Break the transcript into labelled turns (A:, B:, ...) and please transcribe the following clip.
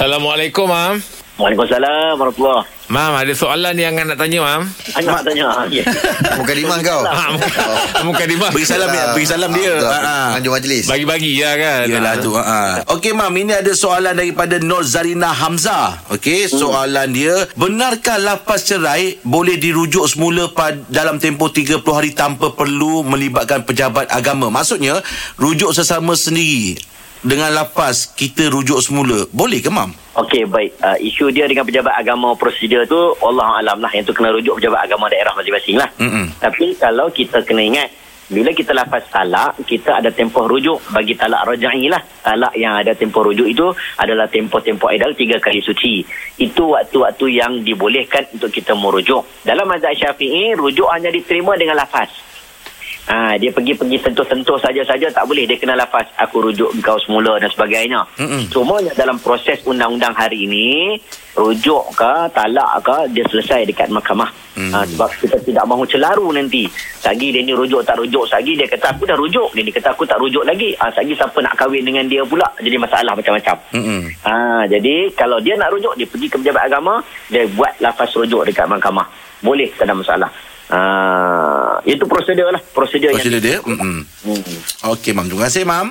A: Assalamualaikum, Mam.
B: Waalaikumsalam warahmatullahi
A: Mam, ada soalan yang nak tanya, Mam.
B: Anak tanya. Ya.
C: Muka lima kau.
A: Ha, muka, Mam.
D: Bagi salam dia, bagi salam dia.
C: Ah,
D: Ha, ha.
C: Anjur majlis.
A: Bagi-bagi ya kan.
D: Yalah tu ha. Okey mam Ini ada soalan daripada Nur Zarina Hamzah Okey Soalan dia Benarkah lafaz cerai Boleh dirujuk semula pad, Dalam tempoh 30 hari Tanpa perlu melibatkan pejabat agama Maksudnya Rujuk sesama sendiri Dengan lafaz Kita rujuk semula Boleh ke mam?
B: Okey, baik. Uh, isu dia dengan pejabat agama prosedur tu, Allah Alam lah. Yang tu kena rujuk pejabat agama daerah masing-masing lah.
D: Mm-mm.
B: Tapi kalau kita kena ingat, bila kita lafaz talak, kita ada tempoh rujuk bagi talak raja'i lah. Talak yang ada tempoh rujuk itu adalah tempoh-tempoh idal tiga kali suci. Itu waktu-waktu yang dibolehkan untuk kita merujuk. Dalam mazhab syafi'i, rujuk hanya diterima dengan lafaz. Ha, dia pergi-pergi sentuh-sentuh saja-saja tak boleh dia kena lafaz aku rujuk kau semula dan sebagainya.
D: Mm-mm.
B: Cuma dalam proses undang-undang hari ini rujuk ke talak ke dia selesai dekat mahkamah.
D: Mm.
B: Ha, sebab kita tidak mahu celaru nanti. Sagi dia ni rujuk tak rujuk, sagi dia kata aku dah rujuk, dia, dia kata aku tak rujuk lagi. Ha, sagi siapa nak kahwin dengan dia pula jadi masalah macam-macam.
D: Mm-mm.
B: Ha, jadi kalau dia nak rujuk dia pergi ke pejabat agama, dia buat lafaz rujuk dekat mahkamah. Boleh tak ada masalah. Ha, itu prosedur lah, prosedur,
D: Prosedur dia
B: yang
D: Mm-mm.
B: Hmm.
D: Okey mam Terima kasih mam